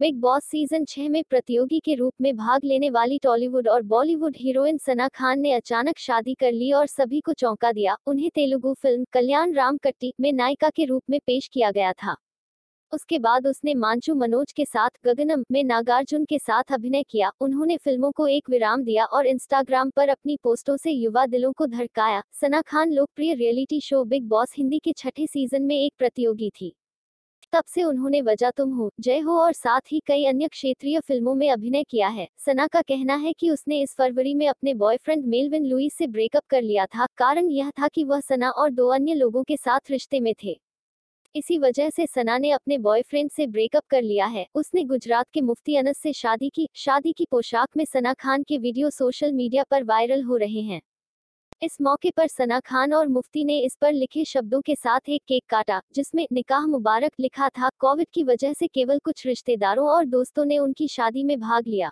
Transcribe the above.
Big boss season छह में प्रतियोगी के रूप में भाग लेने वाली टॉलीवुड और बॉलीवुड हीरोइन सना खान ने अचानक शादी कर ली और सभी को चौंका दिया। उन्हें तेलुगु फ़िल्म कल्याण राम कट्टी में नायिका के रूप में पेश किया गया था। उसके बाद उसने मांचू मनोज के साथ गगनम में नागार्जुन के साथ अभिनय किया। उन्होंने फ़िल्मों को एक विराम दिया और इंस्टाग्राम पर अपनी पोस्टों से युवा दिलों को धड़काया। सना खान लोकप्रिय reality show Bigg Boss Hindi के छठे सीज़न में एक प्रतियोगी थी। तब से उन्होंने वजह तुम हो, जय हो और साथ ही कई अन्य क्षेत्रीय फ़िल्मों में अभिनय किया है। सना का कहना है कि उसने इस फरवरी में अपने बॉयफ्रेंड मेलविन लुइस से ब्रेकअप कर लिया था। कारण यह था कि वह सना और दो अन्य लोगों के साथ रिश्ते में थे। इसी वजह से सना ने अपने बॉयफ्रेंड से ब्रेकअप कर लिया है। उसने गुजरात के मुफ्ती अनस से शादी की। शादी की पोशाक में सना खान के वीडियो सोशल मीडिया पर वायरल हो रहे हैं। इस मौके पर सना खान और मुफ्ती ने इस पर लिखे शब्दों के साथ एक केक काटा, जिसमें निकाह मुबारक लिखा था। कोविड की वजह से केवल कुछ रिश्तेदारों और दोस्तों ने उनकी शादी में भाग लिया।